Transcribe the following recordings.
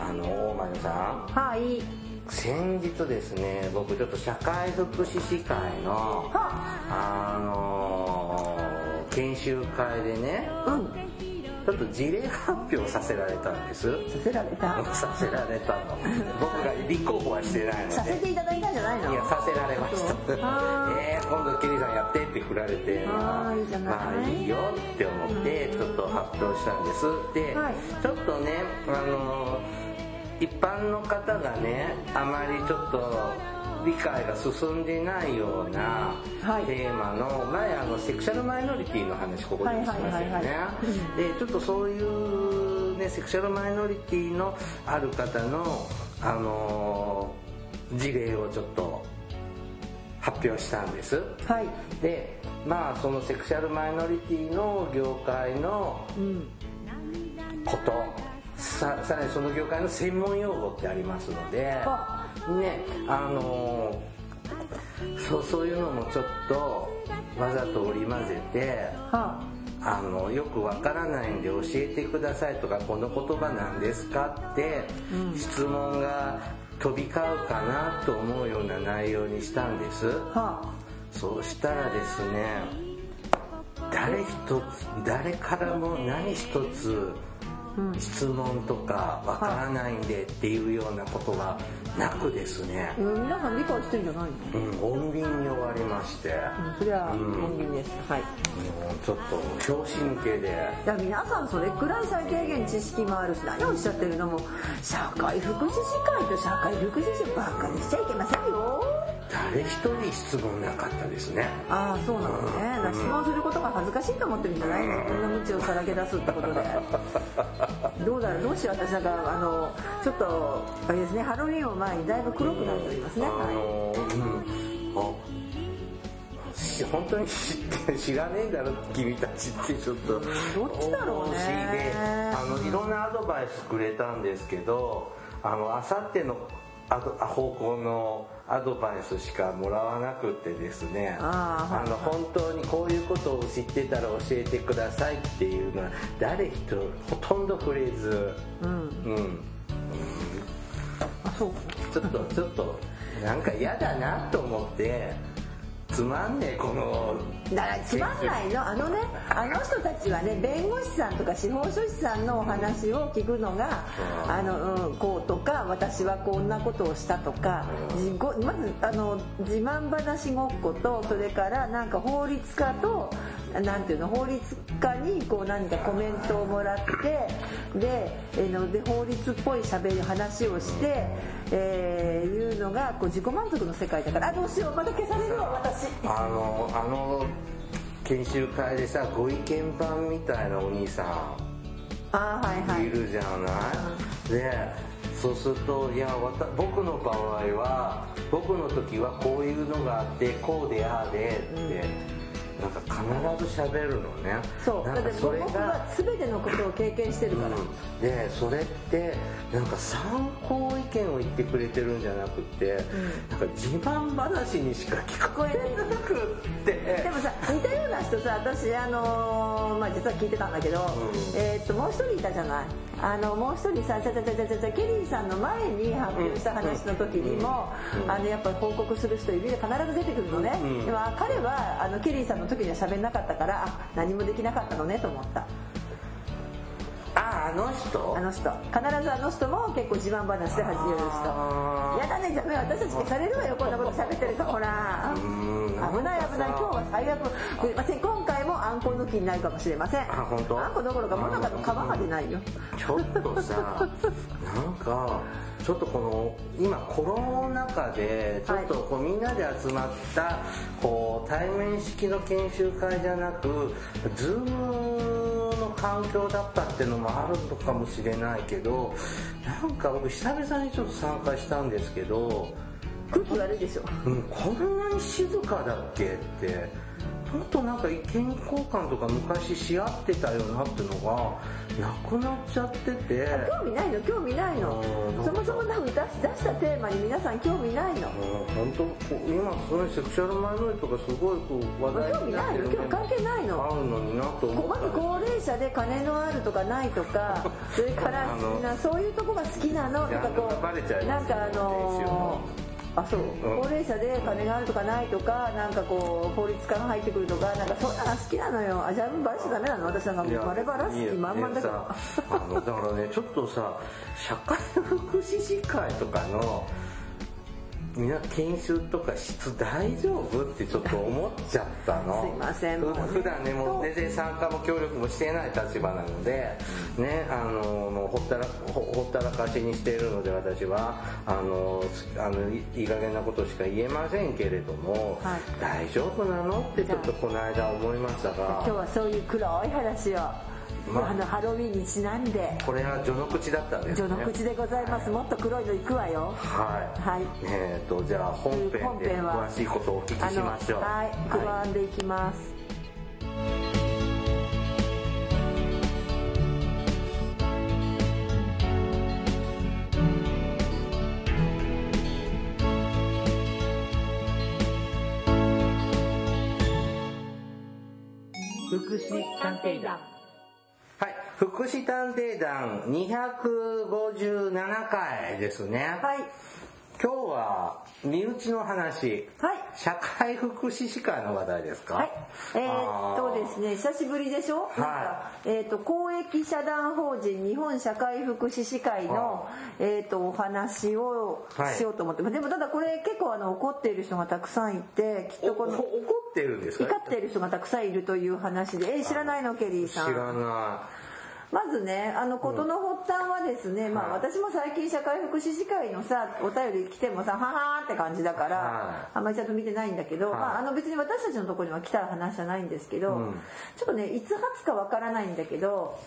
あの大前さん。はい。先日ですね僕ちょっと社会福祉士会のはあのー研修会でねうん。ちょっと事例発表させられたんです。させられた。させられたの。僕が立候補はしてないのさせでていただいたんじゃないの？いやさせられました。えー、今度ケリーさんやってって振られてあーいいじゃない。まあいいよって思ってちょっと発表したんです。で、はい。ちょっとねあのー一般の方がねあまりちょっと理解が進んでないようなはい。テーマの前あのセクシャルマイノリティの話ここでしましたよはいはいはいねでちょっとそういうねセクシャルマイノリティのある方のあのー事例をちょっと発表したんです。はい。でまあそのセクシャルマイノリティの業界のうん。ことささらにその業界の専門用語ってありますのであ。ねあのーそうそういうのもちょっとわざと織り交ぜてはあのよくわからないんで教えてくださいとかこの言葉なんですかってうん。質問が飛び交うかなと思うような内容にしたんです。はそうしたらですね誰一つ誰からも何一つうん質問とかわからないんでっていうようなことがなくですね。い皆さん理解してるんじゃないの？うん穏便に終わりまして。うんそれはうん。本人です。はい。もうちょっと拍子抜けでいや皆さんそれくらい最低限知識もあるし何をおっしゃってるのも社会福祉士会と社会福祉士ばっかりしちゃいけませんよ誰一人質問なかったですね。ああそうなのね。だから質問することが恥ずかしいと思ってるんじゃない。のこんな道をさらけ出すってことで。どうだろう？どうしよう？私なんかあのちょっとあれですね。ハロウィンを前にだいぶ黒くなっておりますね、うん。あし本当に知って知らねえんだろ君たちってちょっと。どっちだろうね。あのいろんなアドバイスくれたんですけどあのあさってのあと方向のアドバイスしかもらわなくってですねあーの本当にこういうことを知ってたら教えてくださいっていうのは誰一人ほとんど触れず。うん。うん。あそうちょっとちょっとなんか嫌だなと思ってつまんねえこのだからつまんないの。あのねあの人たちはね弁護士さんとか司法書士さんのお話を聞くのがうん。あの、うん、こうとか私はこんなことをしたとかまずあの自慢話ごっことそれからなんか法律家となんていうの法律家にこう何かコメントをもらってでえーので法律っぽいしゃべる話をして、えーいうのがこう自己満足の世界だからあどうしようまた消されるわ私。あのあの研修会でさご意見番みたいなお兄さあーはいはい。んいるじゃない、でそうするといやわた僕の場合は僕の時はこういうのがあってこうでああでって、なんか必ず喋るのね。そう。だって僕は全てのことを経験してるから、うん、でそれってなんか参考意見を言ってくれてるんじゃなくて、なんか自慢話にしか聞こえなくって。でもさ似たような人さ私あのーまあ実は聞いてたんだけど、ん。えーっともう一人いたじゃない？あのもう一人さちゃちゃちゃちゃちゃケリーさんの前に発表した話の時にも、あのやっぱり報告する人指で必ず出てくるのね、うん。でもあ彼はあのケリーさんの時には喋んなかったからあ何もできなかったのねと思った。ああの人？あの人。必ずあの人も結構自慢話で始める人。やだねダメ私たち消されるわよ こんなこと喋ってるとほら。うん。危ない危ない。今日は最悪。すいません今回もあんこ抜きになるかもしれません。あ本当？あんこどころかもなかの皮までないよ。ちょっとさなんかちょっとこの今コロナ禍でちょっとこうみんなで集まったこう対面式の研修会じゃなくズームの環境だったっていうのもあるのかもしれないけどなんか僕久々にちょっと参加したんですけど空気悪いでしょうん、こんなに静かだっけってもっとなんか意見交換とか昔し合ってたよなっていうのがなくなっちゃってて。興味ないの？興味ないの？うんそもそも多分出し出したテーマに皆さん興味ないの？本当今すごいセクシャルマイノリティとかすごいこう話題興味にないの？興味関係ないの？あるのになと思まず高齢者で金のあるとか ないとかそれからそういうとこが好きなの？とかこいやバレちゃいうなんかあのあそう、ん。高齢者で金があるとかないとかなんかこう法律家が入ってくるとかなんかそんなの好きなのよ。あじゃあバレちゃダメなの？私なんかバレバラす気満々だからさ。あのだからねちょっとさ社会福祉士会とかのみんな研修とか質大丈夫ってちょっと思っちゃったの。すいませんもうね。普段ねもう全然参加も協力もしてない立場なのでねあのもうほったらほほったらかしにしているので私はあのあのいいい加減なことしか言えませんけれども、はい。大丈夫なのってちょっとこの間思いましたが。今日はそういう黒い話を、まああのハロウィンにちなんで。これは序の口だったんですね。序の口でございます。もっと黒いのいくわよ。はい。はい。えっ、と、じゃあ本編で詳しいことをお聞きしましょう。はい。くわんでいきます、福祉探偵団。はい。福祉探偵団257回ですね。はい。今日は身内の話。はい。社会福祉士会の話題ですか？はい。えー、っあとですね、久しぶりでしょ、はい。えーっと、公益社団法人日本社会福祉士会の、えーっと、お話をはい。しようと思って、でもただこれ結構あの怒っている人がたくさんいて、きっとこの、怒ってるんですか？怒っている人がたくさんいるという話で、えー知らないのケリー知さん。らなまずねあの事の発端はですね、まあはい。私も最近社会福祉士会のさお便り来てもさははーって感じだから、はい。あんまりちゃんと見てないんだけど、はい。まあ、あの別に私たちのところには来た話じゃないんですけど、うん。ちょっとねいつ発かわからないんだけど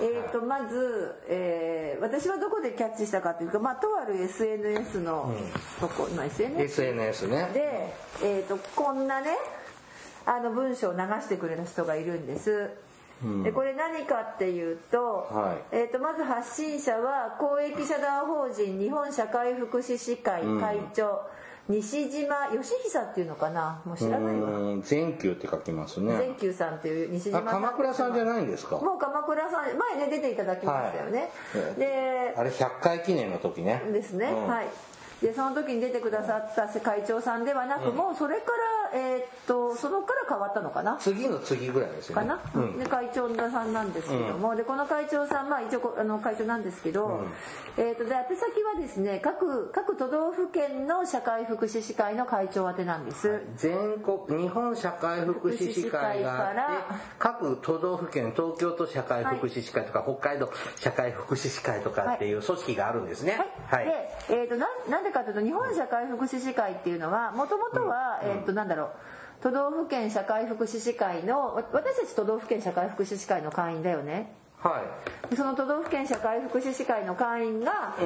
えー、とまず、えー私はどこでキャッチしたかというと、まあ、とある SNS のとこ、まあ、い。SNS SNS ね。で、えー、とこんなねあの文章を流してくれる人がいるんです。でこれ何かっていうと,、はい。えー、とまず発信者は公益社団法人日本社会福祉士会会長、西島義久っていうのかな？もう知らないわ。うん。全球って書きますね。全久さんっていう西島あ、さん。鎌倉さんじゃないんですか？もう鎌倉さん前ね出ていただきましたよね、はい。であれ100回記念の時ね。ですね、うん。はい。でその時に出てくださった会長さんではなく、もうそれからえーっとそのから変わったのかな？次の次ぐらいですよね。かな、うん。で会長さんなんですけども、でこの会長さんまあ一応こあの会長なんですけど、えー、とで宛先はですね各各都道府県の社会福祉士会の会長宛てなんです、全国日本社会福祉士会があって各都道府県東京都社会福祉士会とか、北海道社会福祉士会とかっていう組織があるんですね。はい、で、えー、とななんでかというと日本社会福祉士会っていうのはもともとは、えー、となんだろう都道府県社会福祉士会のわ私たち都道府県社会福祉士会の会員だよね。はい。その都道府県社会福祉士会の会員が、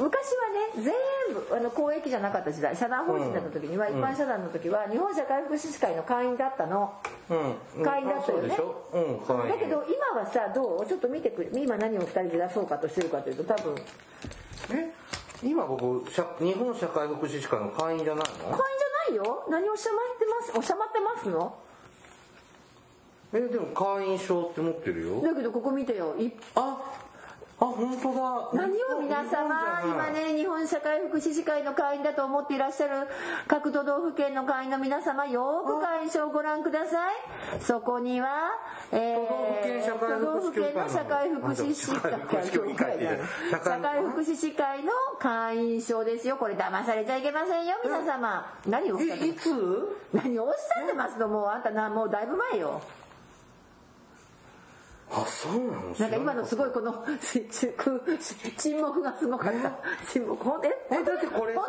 昔はね全部あの公益じゃなかった時代。社団法人だった時には、一般社団の時は日本社会福祉士会の会員だったの、うん。会員だったよね。だけど今はさどう？ちょっと見てくれ今何を2人で出そうかとしてるかというと多分。会員え？今僕社日本社会福祉士会の会員じゃないの？じゃないよ。何をおっしゃまってます？おっしゃまってますの？えでも会員証って持ってるよ。だけどここ見てよ。いああ本当だ。何を皆様今ね日本社会福祉士会の会員だと思っていらっしゃる各都道府県の会員の皆様よく会員証をご覧ください。そこには、えー都道府県の社会福祉士会。社会福祉士会の会員証ですよ。これ騙されちゃいけませんよ皆様。何をおっしゃってます？何をおっしゃってますの？もうあんたなもうだいぶ前よあそうなの？なんか今のすごいこの沈黙がすごかった。沈黙ほんえ？えだってこれさ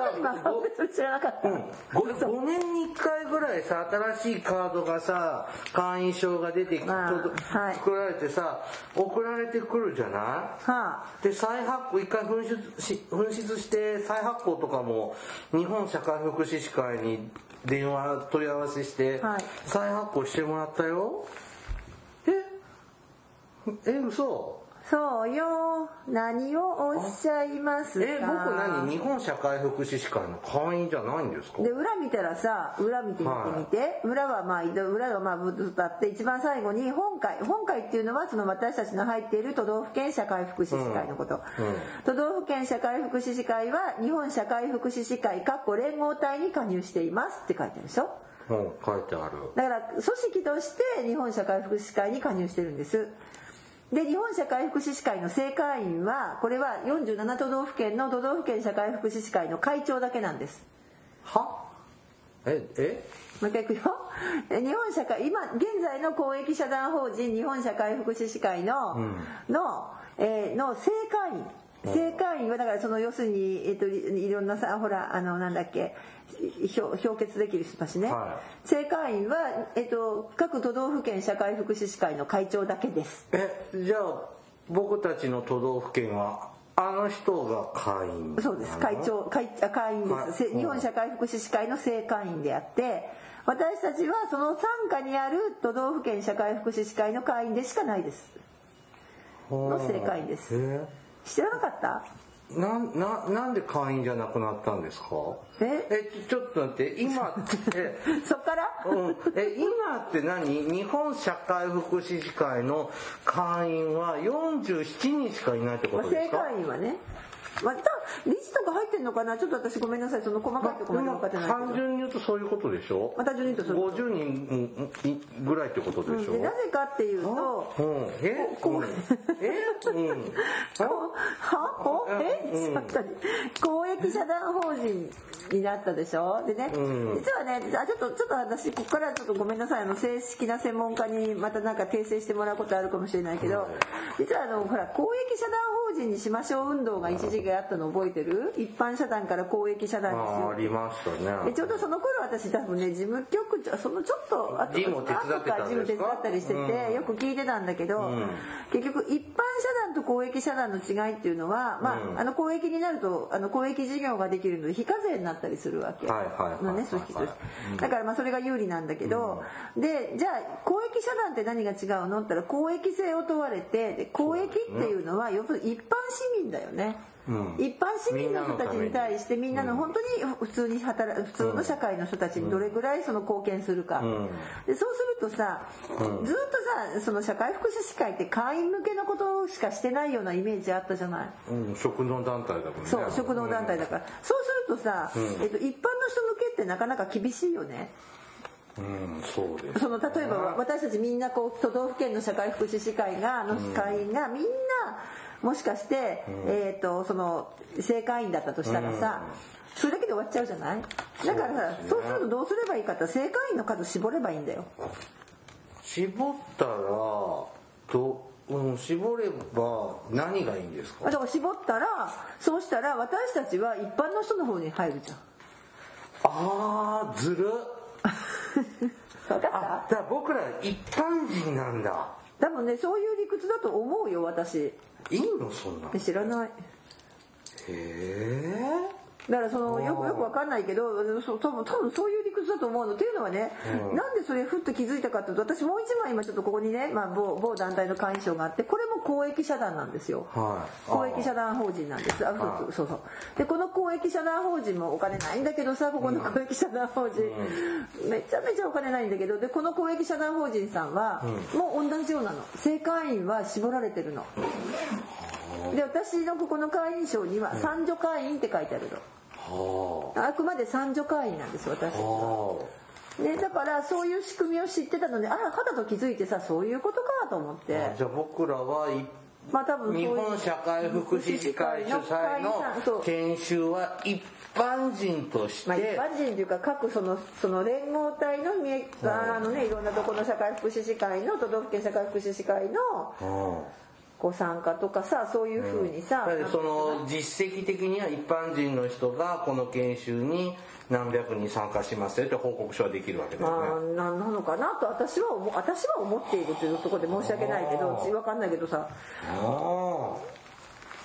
知らなかった、うん、5, 年に1回ぐらいさ新しいカードがさ会員証が出てまあとはい。作られてさ送られてくるじゃない？はあ。で再発行一回紛失し紛失して再発行とかも日本社会福祉士会に電話問い合わせしてはい。再発行してもらったよ ええ嘘。そうよ。何をおっしゃいますか？え僕何日本社会福祉士会の会員じゃないんですか？で裏見たらさ裏見てみてみて、裏はまあ裏がまあずっとあって一番最後に本会本会っていうのはその私たちの入っている都道府県社会福祉士会のこと、都道府県社会福祉士会は日本社会福祉士会かっこ連合体に加入していますって書いてあるでしょ？うん書いてある。だから組織として日本社会福祉士会に加入してるんですで日本社会福祉士会の正会員はこれは47都道府県の都道府県社会福祉士会の会長だけなんです。は？ええ？もう一回いくよ。え日本社会今現在の公益社団法人日本社会福祉士会の、の,、えーの正会員正会員はだからその要するに、えっといいろんなさほらあのなんだっけ評評決できる人たちね、は正会員は、えっと、各都道府県社会福祉士会の会長だけです。えじゃあ僕たちの都道府県はあの人が会員そうです。会長会あ会員です、はい。せ日本社会福祉士会の正会員であって私たちはその傘下にある都道府県社会福祉士会の会員でしかないです。の正会員です。え知らなかった？なんななんで会員じゃなくなったんですか？え？えちょちょっと待って今って そっから？うん、え今って何？日本社会福祉士会の会員は47人しかいないってことですか？会員はね。また理事とか入ってんのかな？ちょっと私ごめんなさい。その細かいところまで分かってないけど。単純に言うとそういうことでしょ？また順に言うとそういうこと。50人うんぐらいってことでしょ、でなぜかっていうとうん、え？こううん。え？うん。こうはおえ、うん。公益社団法人になったでしょ？でね、うん。実はねあちょっとちょっと私ここからちょっとごめんなさい。あの正式な専門家にまたなんか訂正してもらうことあるかもしれないけど、実はあのほら公益社団法人にしましょう運動が一時期あったの覚えてる？一般社団から公益社団にしよ。うあありましたね。でちょうどその頃私多分ね事務局長そのちょっとあと事務を手伝ってたんですか？後から事務手伝ったりしてて、うん。よく聞いてたんだけど、ん。結局一般社団と公益社団の違いっていうのは、まあうん。あの公益になるとあの公益事業ができるので非課税になったりするわけ、のねはい組織として。だからまあそれが有利なんだけど、でじゃあ公益社団って何が違うの？って言ったら公益性を問われてで公益っていうのは要するに一般市民だよね、うん一般市民の人たちに対してみんなの本当に普通に働普通の社会の人たちにどれぐらいその貢献するか、ん。でそうするとさ、ずっとさその社会福祉士会って会員向けのことしかしてないようなイメージあったじゃない。うん、職能団体だもんね。そう職能団体だから、そうするとさ、えっと、一般の人向けってなかなか厳しいよね。うんそうですその例えば私たちみんなこう都道府県の社会福祉士会がの会員がみんなもしかして、えっとその正会員だったとしたらさ、それだけで終わっちゃうじゃない？だからさそう,、するとどうすればいいかって正会員の数絞ればいいんだよ。絞ったらど、うん、絞れば何がいいんですか？だから絞ったらそうしたら私たちは一般の人の方に入るじゃん。あーずる。分かあった？だから僕ら一般人なんだ多分ねそういう理屈だと思うよ私。いいのそんなへ知らない。えだからそのよくよくわかんないけどそう多分多分そういう理屈だと思うの。っていうのはね、うん。なんでそれふっと気づいたかっていうと私もう一枚今ちょっとここにね、まあ、某某団体の会員証があってこれも公益社団なんですよ。はい。公益社団法人なんです。あそうそうそうでこの公益社団法人もお金ないんだけどさここの公益社団法人、めちゃめちゃお金ないんだけどでこの公益社団法人さんは、もう同じようなの。正会員は絞られてるので私のここの会員証には三女会員って書いてあるの。はあ。くまで三女会員なんです私。たちあ。は。はね、だからそういう仕組みを知ってたのであら肌と気づいてさそういうことかと思って。あじゃあ僕らはいまあ多分日本社会福祉士会主催の研修は一般人としまあ、一て般人というか各そのその連合体のみえあのねいろんなとこの社会福祉士会の都道府県社会福祉士会のうんご参加とかさそういうふうにさ、だってその実績的には一般人の人がこの研修に何百人参加しますよって報告書はできるわけだまよね。あ、ななのかなと私は思私は思っているというところで申し訳ないけど分かんないけどさ。あ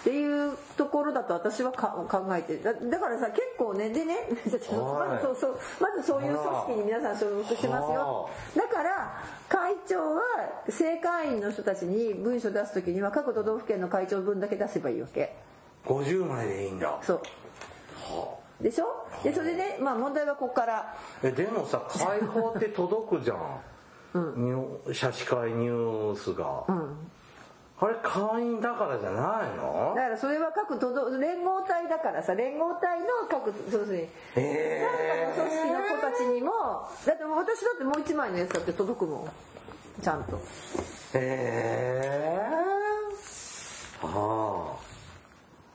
っていうところだと私はか考えてだだからさ結構ねでね まずそうそうまずそういう組織に皆さん所属してますよ。だから会長は正会員の人たちに文書出す時には各都道府県の会長分だけ出せばいいわけ。あ、50枚でいいんだ。そう。でしょ？でそれでまあ問題はここから。えでもさ 解放って届くじゃん、ニュー写真会ニュースが、あれ会員だからじゃないの？だからそれは各都道連合体だからさ連合体の各そうするにえなんかの組織の子たちにもだって私だってもう一枚のやつだって届くもん。ちゃんと。ー、えー、あ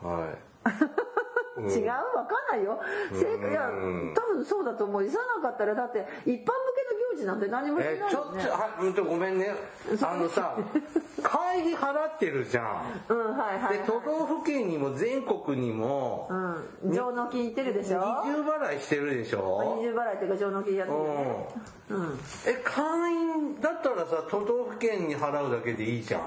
あはい。違う？わかんないよ。正解うん。多分そうだと思う。さなかったらだって一般向けの行事なんて何もしないえちょっと、よね。はうんとごめんね。あのさ会費払ってるじゃん。うんはいはい、はい、で都道府県にも全国にもうん。上納金行ってるでしょ？二重払いしてるでしょ？二重払いっていうか上納金やってるよね。うん。うんえ会員だったらさ都道府県に払うだけでいいじゃん。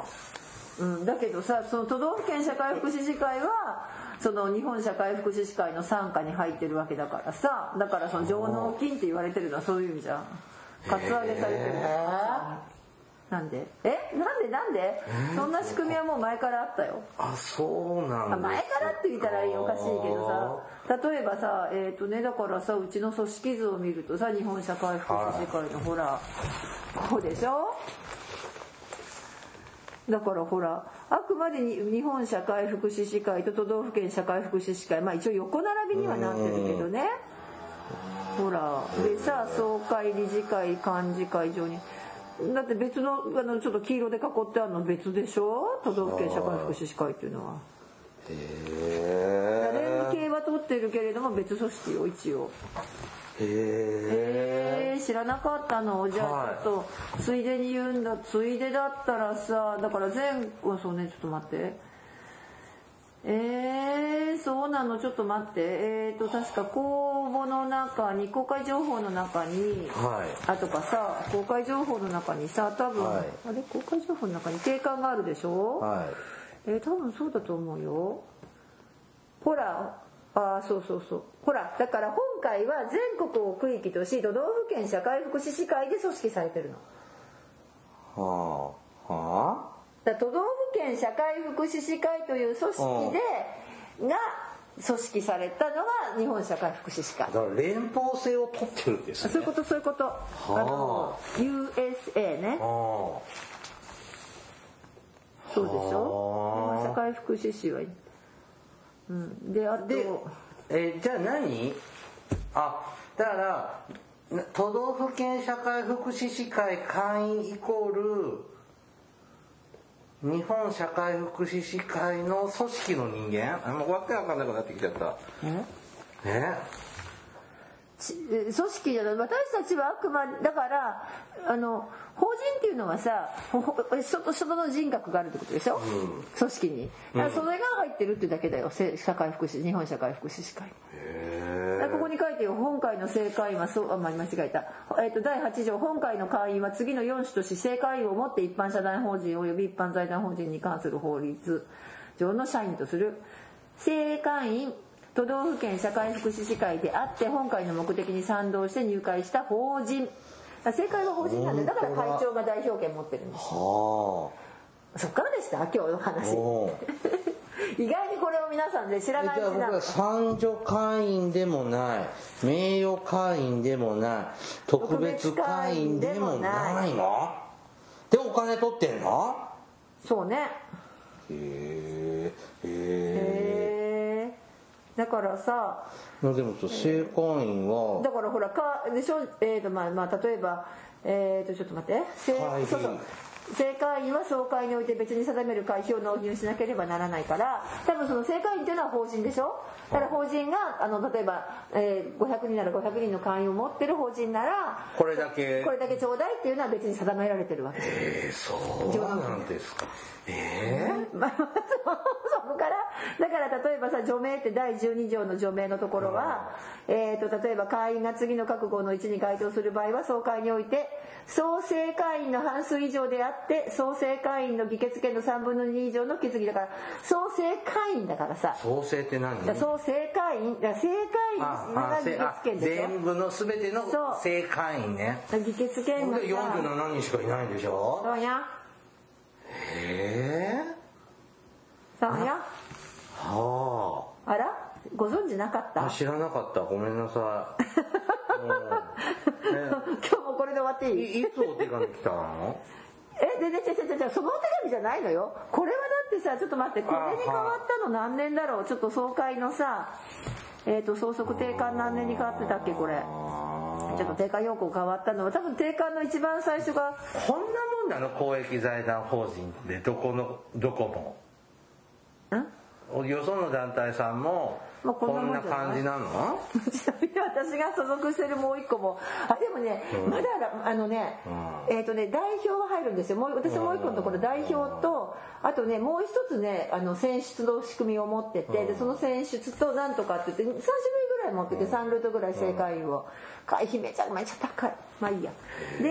うん、だけどさその都道府県社会福祉士会はその日本社会福祉士会の傘下に入ってるわけだからさ。だからその上納金って言われてるのはそういう意味じゃんカツアゲされてるな？んで？え？なんで？なんで？そんな仕組みはもう前からあったよ。あそうなん前からって言ったらおかしいけどさ。例えばさえっ、とねだからさうちの組織図を見るとさ日本社会福祉士会のほらこうでしょ？だからほらあくまでに日本社会福祉士会と都道府県社会福祉士会まあ一応横並びにはなってるけどねほら。でさ総会理事会幹事会上に。だって別のあのちょっと黄色で囲ってあるの別でしょ？都道府県社会福祉士会っていうのは。へ連携は取ってるけれども別組織よ一応。えへえー、知らなかったの？じゃあはい。ちょっとついでに言うんだ。ついでだったらさだから全あそうねちょっと待って。えー、そうなの？ちょっと待って。えーと確か公募の中に公開情報の中にはい。あとかさ公開情報の中にさ多分、はい。あれ公開情報の中に定款があるでしょ、はい。えー、多分そうだと思うよ。ほらあーそうそうそう。ほらだから今回は全国を区域とし都道府県社会福祉士会で組織されてるの。はあ。はだから都道府県社会福祉士会という組織でが組織されたのが日本社会福祉士会。あだから連邦性を取ってるんですね。そういうことそういうこと。あ。の USA ね。あ。そうでしょ？はあ。日本社会福祉士はうん。であとでえじゃあ何？あだからな都道府県社会福祉士会会員イコール日本社会福祉士会の組織の人間？あもうわけわかんなくなってきちゃった。ええち組織じゃない。私たちはあくまでだからあの法人っていうのはさほほ人人の人格があるってことでしょ、組織に。だからそれが入ってるってだけだよ。せ社会福祉日本社会福祉士会。ここに書いてよ。本会の正会員はそうあ、まあ、間違えた、えっと第8条。本会の会員は次の4種とし正会員をもって一般社団法人及び一般財団法人に関する法律上の社員とする。正会員都道府県社会福祉士会であって本会の目的に賛同して入会した法人。正解は法人なんでだ。から会長が代表権持ってるんですはそっからでした？今日のあ話 意外にこれを皆さんで知らえな。いじゃあ僕は三女会員でもない。名誉会員でもない。特別会員でもないの？でお金取ってんの？そうね。へえへへえだからさえでもさ正会員はだからほらかでしょ？えーとまあまあ例えばえーとちょっと待って。せ会費そうそう正会員は総会において別に定める会費を納入しなければならないから多分その正会員っていうのは法人でしょ？だから法人があの例えば、えー、500人なら500人の会員を持ってる法人ならこれだけ。これだけちょうだいっていうのは別に定められてるわけですえー、そうなんですか。ええまあ、そこからだから例えばさ除名って第12条の除名のところは、えー、と例えば会員が次の覚悟の1に該当する場合は総会において総正会員の半数以上であって総正会員の議決権の3分の2以上の決議だから総正会員だからさ。創生って何？総正会員だから正会員あが議決権でしょ？全部の全ての正会員ね。議決権がほんで47人しかいないんでしょそうや。ええ。そうや。はあ。ら？ご存知なかった？ああ知らなかった。ごめんなさい。うん。今日もこれで終わっていい？えいいつお手紙来たの？えででちょちょちょそのお手紙じゃないのよ。これはだってさちょっと待ってこれに変わったの何年だろう？ちょっと総会のさえっ、と総則定款何年に変わってたっけこれ。ちょっと定款要項変わったのは。多分定款の一番最初がこんなもんなの？公益財団法人ってどこのどこも。ん？よその団体さんもまあここんな感じなの？ちなみに私が所属してるもう一個も。あでもね、まだあのね、えっ、とね代表は入るんですよ。もう私もう一個のところ代表とあとねもう一つねあの選出の仕組みを持ってて、でその選出となんとかって言って3種類ぐらい持ってて3ルートぐらい正会員を会費めちゃめちゃ高い。まあいいや。で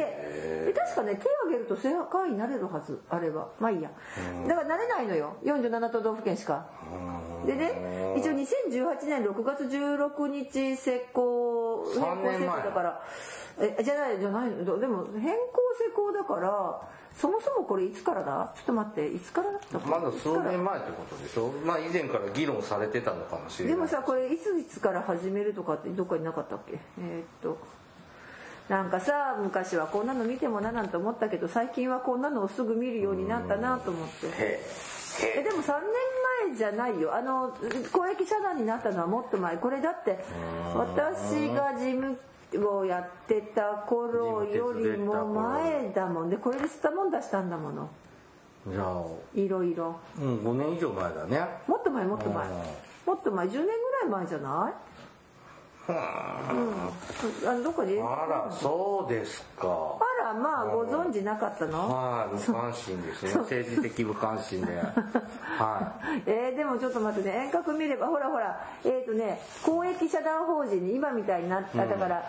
で確かね手を挙げると正会員になれるはず。あれは。まあいいや。だからなれないのよ。47都道府県しか。でね一応2018年6月16日施行変三更施行だから。えじゃないじゃないの？でも変更施行だからそもそもこれいつからだ？ちょっと待っていつからだったまだ数年前ってことでしょ？まあ以前から議論されてたのかもしれない。でもさこれいついつから始めるとかってどっかになかったっけ？えーっとなんかさ昔はこんなの見てもななんて思ったけど最近はこんなのをすぐ見るようになったなと思って。へえでも3年前じゃないよ。あの公益社団になったのはもっと前。これだって私が事務をやってた頃よりも前だもん。でこれで吸ったもん出したんだもの。えじゃあいろいろ。うん5年以上前だね。もっと前もっと前。うん。もっと前。10年ぐらい前じゃない？うん。あのどこであらそうですか。あらまあご存知なかったの？はい無関心ですね。政治的無関心で。は えーでもちょっと待ってね。遠隔見ればほらほら。えっ、とね公益社団法人に今みたいになっただから、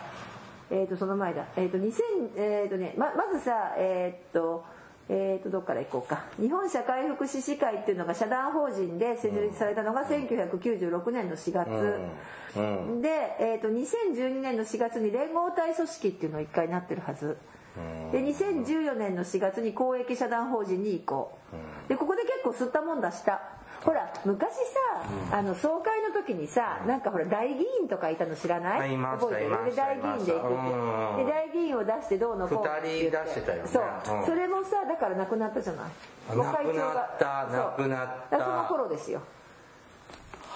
えっ、とその前だ。えっ、と2000えっ、とねままずさえっ、とえー、とどっから行こうか。日本社会福祉士会っていうのが社団法人で設立されたのが1996年の4月、うん。で、えー、と2012年の4月に連合体組織っていうのが1回なってるはずで2014年の4月に公益社団法人に移行。でここで結構吸ったもんだした。ほら昔さ、あの総会の時にさなんかほら大議員とかいたの知らない？覚えてる？で大議員で行いましたっててで大議員を出してどうのこうのってたよね。そう、うん。それもさだからなくなったじゃない？なくなったそう。なくなった。その頃ですよ。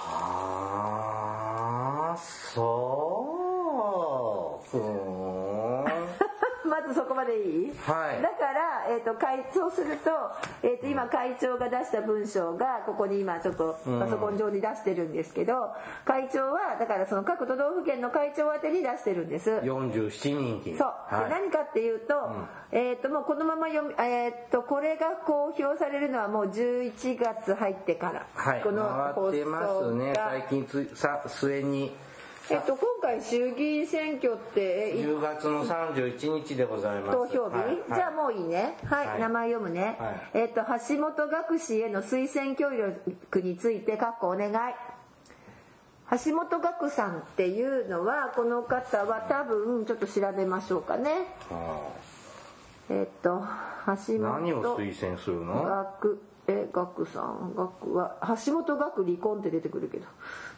ああそうまずそこまでいい、はい。だから、えー、と会そうすると,、えー、と今会長が出した文章がここに今ちょっとパソコン上に出してるんですけど、会長はだからその各都道府県の会長宛てに出してるんです。47人にそう、はい。で何かっていうと,、えー、ともうこのまま読み、えー、とこれが公表されるのはもう11月入ってから、はい。この回ってますね。が最近つさ末にえっと、今回衆議院選挙ってえい10月の31日でございます。投票日、はいじゃあもういいね。はい、はい。名前読むね、はい。えっと橋本学士への推薦協力についてかっこお願い。橋本学さんっていうのはこの方は多分ちょっと調べましょうかね。あえっと橋ー何を本推薦するの？学え学さん学は橋本学離婚って出てくるけど。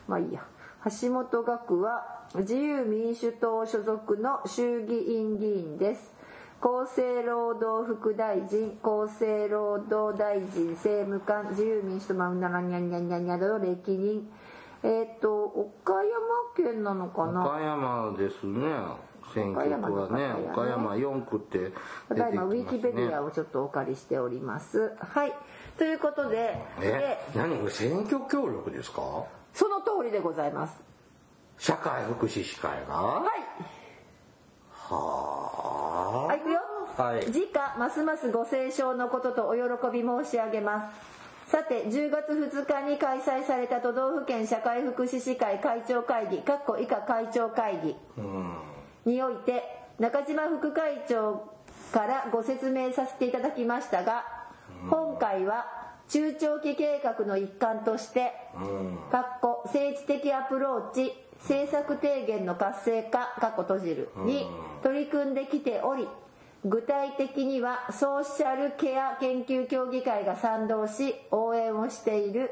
まあいいや橋本学は自由民主党所属の衆議院議員です。厚生労働副大臣厚生労働大臣政務官自由民主党まんならにゃんにゃんにゃんにゃんの歴任えっ、と岡山県なのかな岡山ですね選挙区はね岡山4区って出てきただいまウィキペディアをちょっとお借りしておりますはいということでえで何これ選挙協力ですかその通りでございます。社会福祉士会が？はい。ははい、いくよ。はい。次回、ますますご清聴のこととお喜び申し上げます。さて、10月2日に開催された都道府県社会福祉士会会長会議、かっこ以下会長会議。うん。において、中島副会長からご説明させていただきましたが、今回は中長期計画の一環として、うん。かっこ政治的アプローチ政策提言の活性化かっこ閉じるに取り組んできており具体的にはソーシャルケア研究協議会が賛同し応援をしている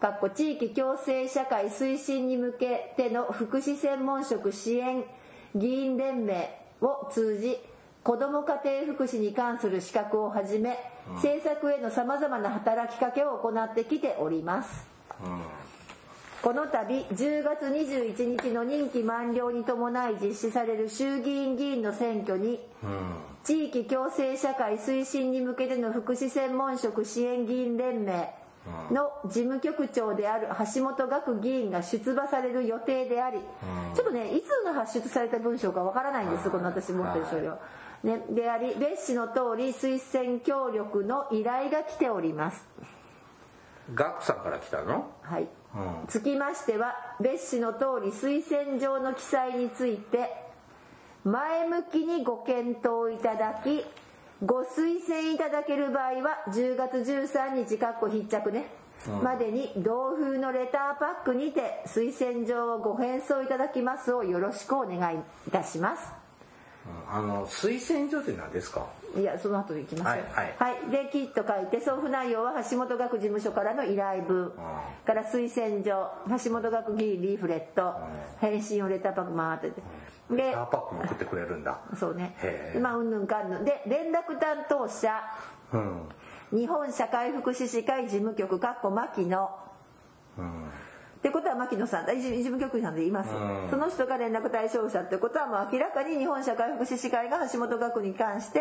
かっこ地域共生社会推進に向けての福祉専門職支援議員連盟を通じ子ども家庭福祉に関する資格をはじめ政策へのさまざまな働きかけを行ってきております。この度10月21日の任期満了に伴い実施される衆議院議員の選挙に地域共生社会推進に向けての福祉専門職支援議員連盟の事務局長である橋本岳議員が出馬される予定でありちょっとねいつの発出された文章かわからないんですこの私持ってる書類ね、であり別紙の通り推薦協力の依頼が来ております。ガクさんから来たの？はい、うん。つきましては別紙の通り推薦状の記載について前向きにご検討いただきご推薦いただける場合は10月13日かっこ必着ね、までに同封のレターパックにて推薦状をご返送いただきますをよろしくお願いいたします。うんあの推薦所って何ですか？いやその後でいきますよはいはい、できっと書いて送付内容は橋本学事務所からの依頼文。から推薦状。橋本学議員リーフレット。返信用レターパック回ってて。でラーパックも送ってくれるんだ。そうね。まあうんぬんかんぬん。で連絡担当者。うん。日本社会福祉士会事務局かっこ牧野。うんってことは牧野さん事事務局員さんで言います、うん。その人が連絡対象者ってことはもう明らかに日本社会福祉士会が橋本学に関して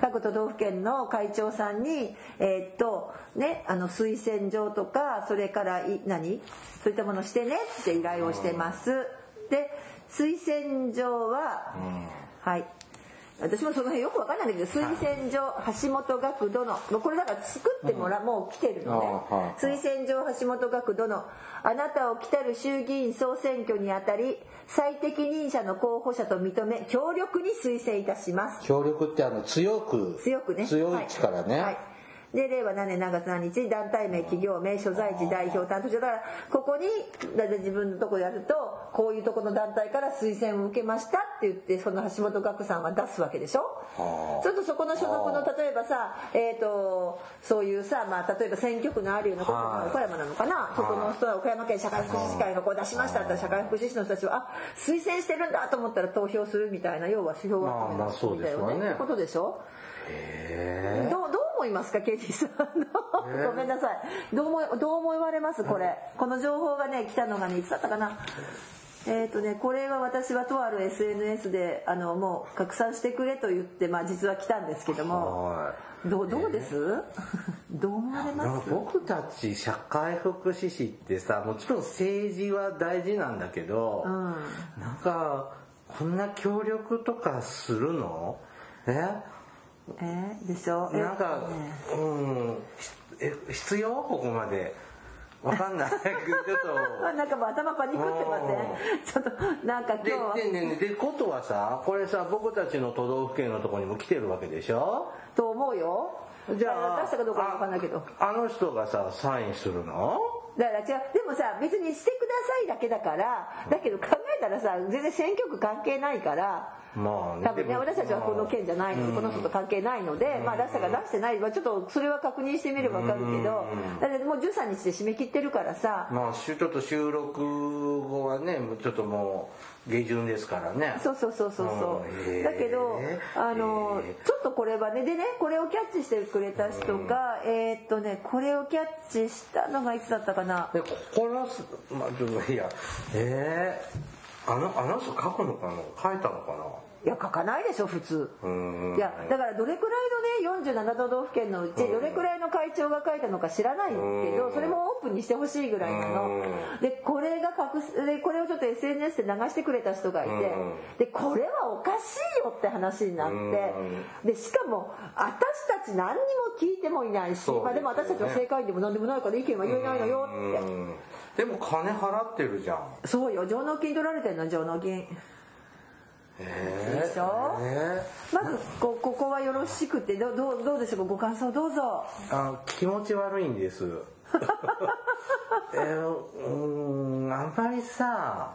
各都道府県の会長さんにえーっとねあの推薦状とかそれからい何？そういったものをしてねって依頼をしてます。で推薦状は、はい私もその辺よく分かんないんだけど推薦状橋本学殿これだから作ってもら、もう来てるのね。推薦状橋本学殿あなたを来たる衆議院総選挙にあたり最適任者の候補者と認め強力に推薦いたします。協力ってあの強く強くね。強い力ね、はいはいで令和何年何月何日団体名企業名所在地代表担当者だからここにだいたい自分のとこやるとこういうとこの団体から推薦を受けましたって言ってその橋本学さんは出すわけでしょ？はあ。それとそこの所属の例えばさえっ、とそういうさまあ例えば選挙区のあるようなところはい。岡山なのかな？そこの人は岡山県社会福祉士会がこう出しましたって社会福祉士の人たちはあ推薦してるんだと思ったら投票するみたいな要は指標がまあまあそうですわね。ことでしょ？どう思いますかケイティさんごめんなさい。どう思いどう思われますこれ。この情報がね来たのがねいつだったかな。えっ、とねこれは私はとある SNS であのもう拡散してくれと言ってまあ実は来たんですけどえも。はどうどうです？どう思われます？か僕たち社会福祉士ってさもちろん政治は大事なんだけど、うん。なんかこんな協力とかするの？ええーでしょ？えなんか、ねうん必要？ここまで。わかんない。ちょっと。なんか頭パニックってません。ちょっとなんか今日は。ででねでことはさこれさ僕たちの都道府県のとこにも来てるわけでしょ？と思うよ。じゃあ出したかどうかわかんないけど。ああの人がさサインするの？だから違う。でもさ別にしてくださいだけだからだけど考えたらさ全然選挙区関係ないからまあね多分ね私たちはこの県じゃないのでこの人と関係ないのでまあ出したか出してないまあちょっとそれは確認してみれば分かるけどだってもう13日で締め切ってるからさ。まあちょっと収録後はねちょっともう下旬ですからね。そうそうそうそうそう。だけどあのちょっとこれはねでねこれをキャッチしてくれた人がえーっとねこれをキャッチしたのがいつだったかな？でここのすまあいやえー、あのあの人書くのかな？書いたのかな？いや書かないでしょ普通。うん。いやだからどれくらいのね47都道府県のうちどれくらいの会長が書いたのか知らないんですけどそれもオープンにしてほしいぐらいなの。でこれが隠すでこれをちょっと SNS で流してくれた人がいてでこれはおかしいよって話になってでしかも私たち何にも聞いてもいないしまあでも私たちは正解員でも何でもないから意見は言えないのよって。うん。でも金払ってるじゃん。そうよ。上納金取られてんの上納金。えでしょ？えまずこここはよろしくてどどうどうでしょう？かご感想どうぞ。あ気持ち悪いんです。えーうーんあんまりさ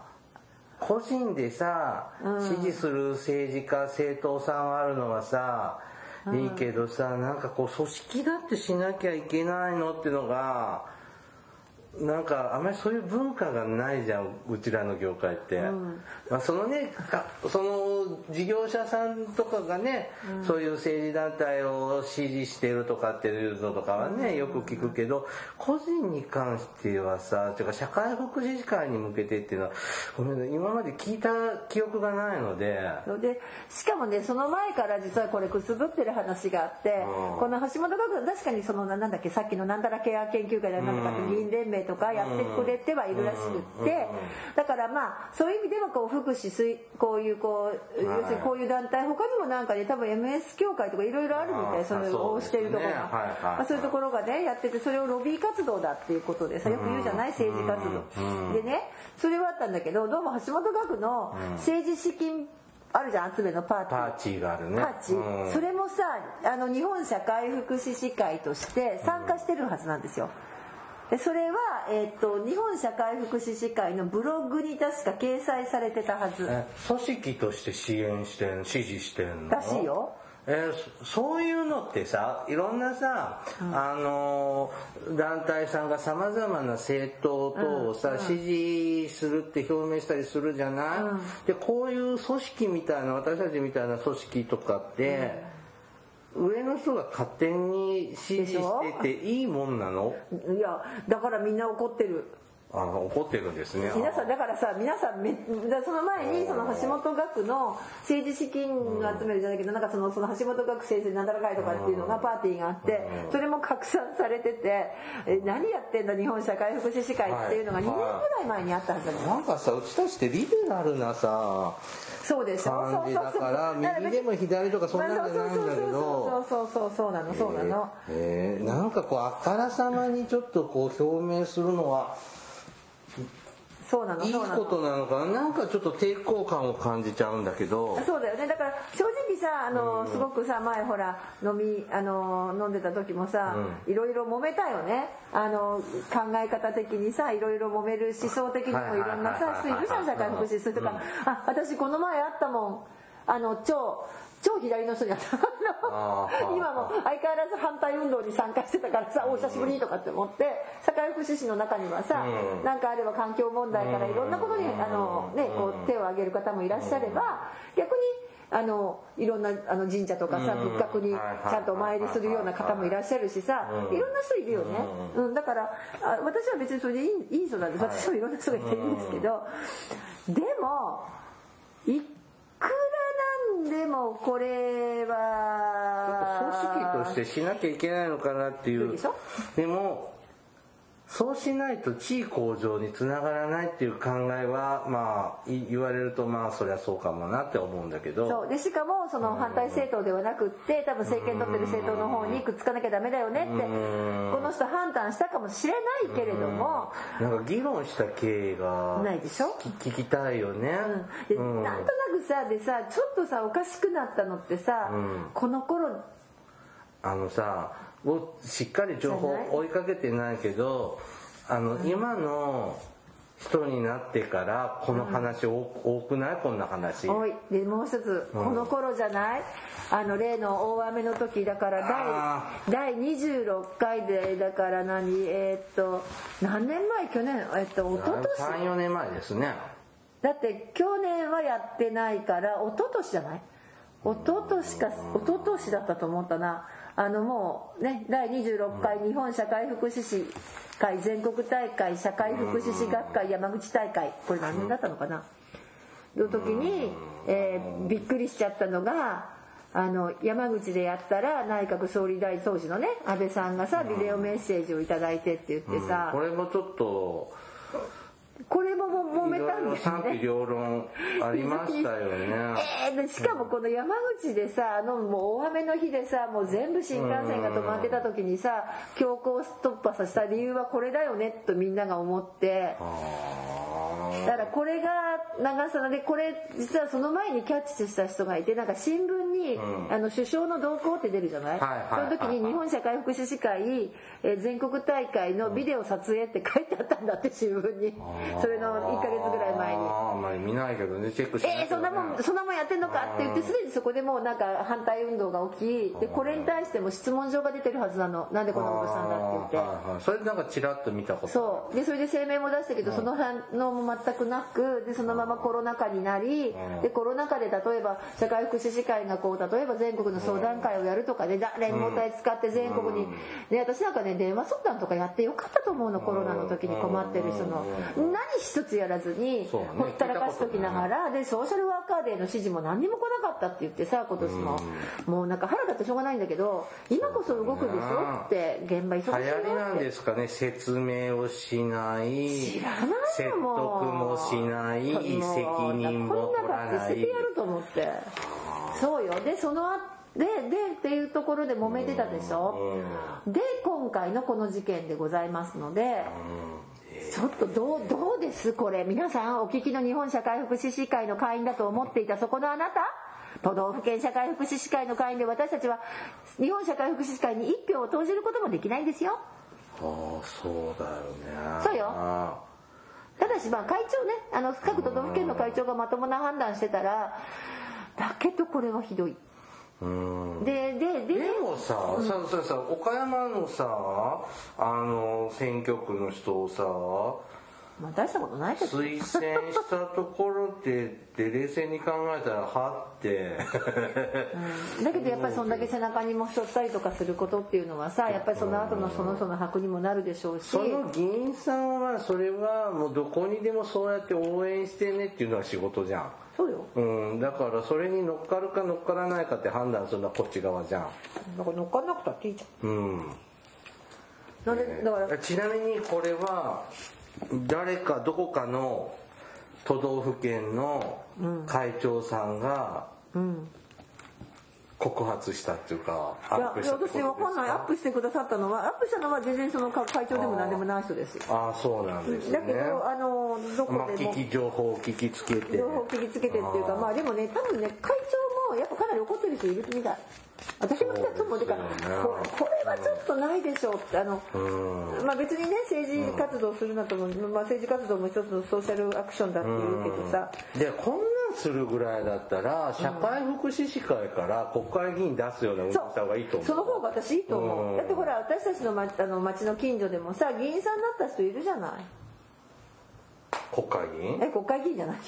個人でさ、支持する政治家政党さんあるのはさ、いいけどさなんかこう組織だってしなきゃいけないのってのがなんかあんまりそういう文化がないじゃんうちらの業界って、まあ、そのねかその事業者さんとかがね、そういう政治団体を支持してるとかっていうのとかはねよく聞くけど個人に関してはさていうか社会福祉士会に向けてっていうのはごめんなさい今まで聞いた記憶がないので。でしかもねその前から実はこれくすぶってる話があって、うん。この橋本学確かにそのななんだっけさっきのなんだらケア研究会だなんとかって議員連盟とかやってくれてはいるらしくって、だからまあそういう意味ではこう福祉水こういうこうはい。要するにこういう団体他にもなんかね多分 MS 協会とかいろいろあるみたあい。それをしてるところが、そういうところがねやっててそれをロビー活動だっていうことでさよく言うじゃない政治活動。でねそれはあったんだけどどうも橋本学の政治資金あるじゃん集めのパーティー。パーチーがあるね。パーチ、うん。それもさあの日本社会福祉士会として参加してるはずなんですよ。でそれは、えっと日本社会福祉士会のブログに確か掲載されてたはず。え組織として支援してん支持してんの？らしいよ。えーそそういうのってさいろんなさ、あのー団体さんがさまざまな政党等をさ、支持するって表明したりするじゃない、でこういう組織みたいな私たちみたいな組織とかって、上の人が勝手に指示してていいもんなの？いやだからみんな怒ってる。あ怒ってるんですね。皆さんだからさ皆さんめだその前にその橋本学の政治資金を集めるじゃないけどなんかそのその橋本学先生なんだらかいとかっていうのがパーティーがあってそれも拡散されててえ何やってんだ日本社会福祉士会っていうのが2年ぐらい前にあったはずだね。なんかさうちたちってリベラルなさそうでしょ感じだからそうそう。そう右でも左とかそんなんじゃないんだけど。そうそうそうそうそうなのそうなの、えーなんかこうあからさまにちょっとこう表明するのはそうなのいいことなのかな？なんかちょっと抵抗感を感じちゃうんだけど。そうだよね。だから正直さあのすごくさ前ほら飲みあの飲んでた時もさ、いろいろ揉めたよね。あの考え方的にさいろいろ揉める思想的にもいろんなさ人いるじゃん社会福祉士とか、あ私この前会ったもん。あの超超左の人に会った今も相変わらず反対運動に参加してたからさお久しぶりとかって思って社会福祉士の中にはさ、うん。なんかあれば環境問題からいろんなことにあの、ね、こう手を挙げる方もいらっしゃれば逆にあのいろんなあの神社とかさうん。仏閣にちゃんとお参りするような方もいらっしゃるしさうん。いろんな人いるよね、うん、だからあ私は別にそれでいいいい人なんです。私もいろんな人がいていいんですけどでもいくらなんでもこれは。組織としてしなきゃいけないのかなっていう。でもそうしないと地位向上につながらないっていう考えはまあい言われるとまあそりゃそうかもなって思うんだけど。そう。でしかもその反対政党ではなくって多分政権取ってる政党の方にくっつかなきゃダメだよねってこの人判断したかもしれないけれども。なんか議論した経緯がないでしょ？聞聞きたいよね、でうん。なんとなくさでさちょっとさおかしくなったのってさ、うん。この頃あのさをしっかり情報追いかけてないけどあの、今の人になってからこの話多多くない？こんな話。おいでもう一つ、この頃じゃない？あの例の大雨の時だからあ第第26回でだから何？えーっと何年前？去年？えっと一昨年？34年前ですね。だって去年はやってないから一昨年じゃない？一昨年か一昨年だったと思ったなあのもうね第26回日本社会福祉士会全国大会社会福祉士学会山口大会これ何年だったのかな？の時に、えーびっくりしちゃったのがあの山口でやったら内閣総理大臣当時のね安倍さんがさビデオメッセージを頂いてって言ってさ、これもちょっとこれもも揉めたんですよね。両論ありましたよね。えーでしかもこの山口でさあのもう大雨の日でさもう全部新幹線が止まってた時にさ強行突破させた理由はこれだよねとみんなが思って。あだからこれが長さでこれ実はその前にキャッチした人がいてなんか新聞に、あの首相の動向って出るじゃない。その時に日本社会福祉士会、えー全国大会のビデオ撮影って書いてあったんだって新聞に。それの1ヶ月ぐらい前に。あーあんまり見ないけどねチェックしないえー、そんなもんそんなもんやってんのかって言ってうん。すでにそこでもうなんか反対運動が起きでこれに対しても質問状が出てるはずなの。なんでこんなことしたんだって言って。いはい。それなんかちらっと見たこと。そう。でそれで声明も出したけどその反応も全くなくでそのままコロナ禍になりでコロナ禍で例えば社会福祉士会がこう例えば全国の相談会をやるとかで誰も体使って全国にで私なんかね電話相談とかやってよかったと思うのコロナの時に困ってる人の。何一つやらずにほったらかしときながらでソーシャルワーカーデーの指示も何にも来なかったって言ってさ今年も。もうなんか腹立ってしょうがないんだけど今こそ動くでしょ？って現場忙しい流よ行りなんってですかね。説明をしない。知らないよ説得もしない。責任も取らこんなだってない捨ててやると思って。そうよ。でそのあででっていうところで揉めてたでしょ？で今回のこの事件でございますのでちょっとどうどうですこれ？皆さんお聞きの日本社会福祉士会の会員だと思っていたそこのあなた？都道府県社会福祉士会の会員で私たちは日本社会福祉士会に一票を投じることもできないんですよ。ああそうだよね。そうよ。あただしまあ会長ねあの各都道府県の会長がまともな判断してたらだけどこれはひどいででででもさ、さささ岡山のさあの選挙区の人をさまあ大したことないけど推薦したところでで冷静に考えたらはって。うん。だけどやっぱりそんだけ背中にもしょったりとかすることっていうのはさやっぱりその後のその人の箔にもなるでしょうし。その議員さんはそれはもうどこにでもそうやって応援してねっていうのは仕事じゃんそうよ。うん、だからそれに乗っかるか乗っからないかって判断するのはこっち側じゃん。だから乗っかんなくたっていいじう。ん。ゃん。なんでだからちなみにこれは誰かどこかの都道府県の会長さんがうん。告発したっていうか、アいや私わかんないアップしてくださったのはアップしたのは全然その会長でも何でもない人ですよ。ああそうなんですね。だけどあのどこまあでも。聞き情報を聞きつけて。情報を聞きつけてっていうかまあでもね多分ね会長もやっぱかなり怒ってる人いるみたい。私も来たと思うてかね。ここれはちょっとないでしょうってあのうん。まあ別にね政治活動するなとも、まあ、政治活動も一つのソーシャルアクションだって言うけどさ。でこんなんするぐらいだったら社会福祉士会から国会議員出すような動きそう。した方がいいと思う。その方が私いいと思う。だってほら私たちの町あの町の近所でもさ議員さんになった人いるじゃない国会議員え国会議員じゃないよ。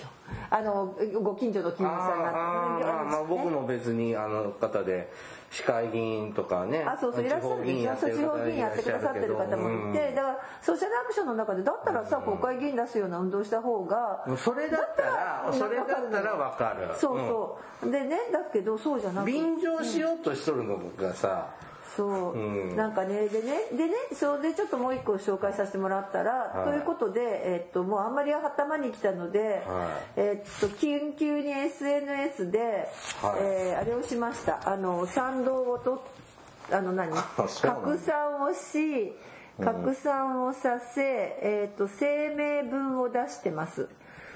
あのご近所の議員さんになったあーまあまあ僕も別にあの方で市会議員とかねあそうそういらっしゃるで地方議員やってくださってる方もいて、だからソーシャルアクションの中でだったらさ国会議員出すような運動した方がうん。それだったらそれだったらわかる。そうそう、でねだけどそうじゃなくて。便乗しようとしとるのがさそう、うん。なんかねでねでねそれでちょっともう一個紹介させてもらったら、はい。ということで、えっともうあんまり頭に来たので、はい。えっと緊急に SNS で、はい。えーあれをしました。あの賛同をとあの何？拡散をし拡散をさせ、えっと声明文を出してます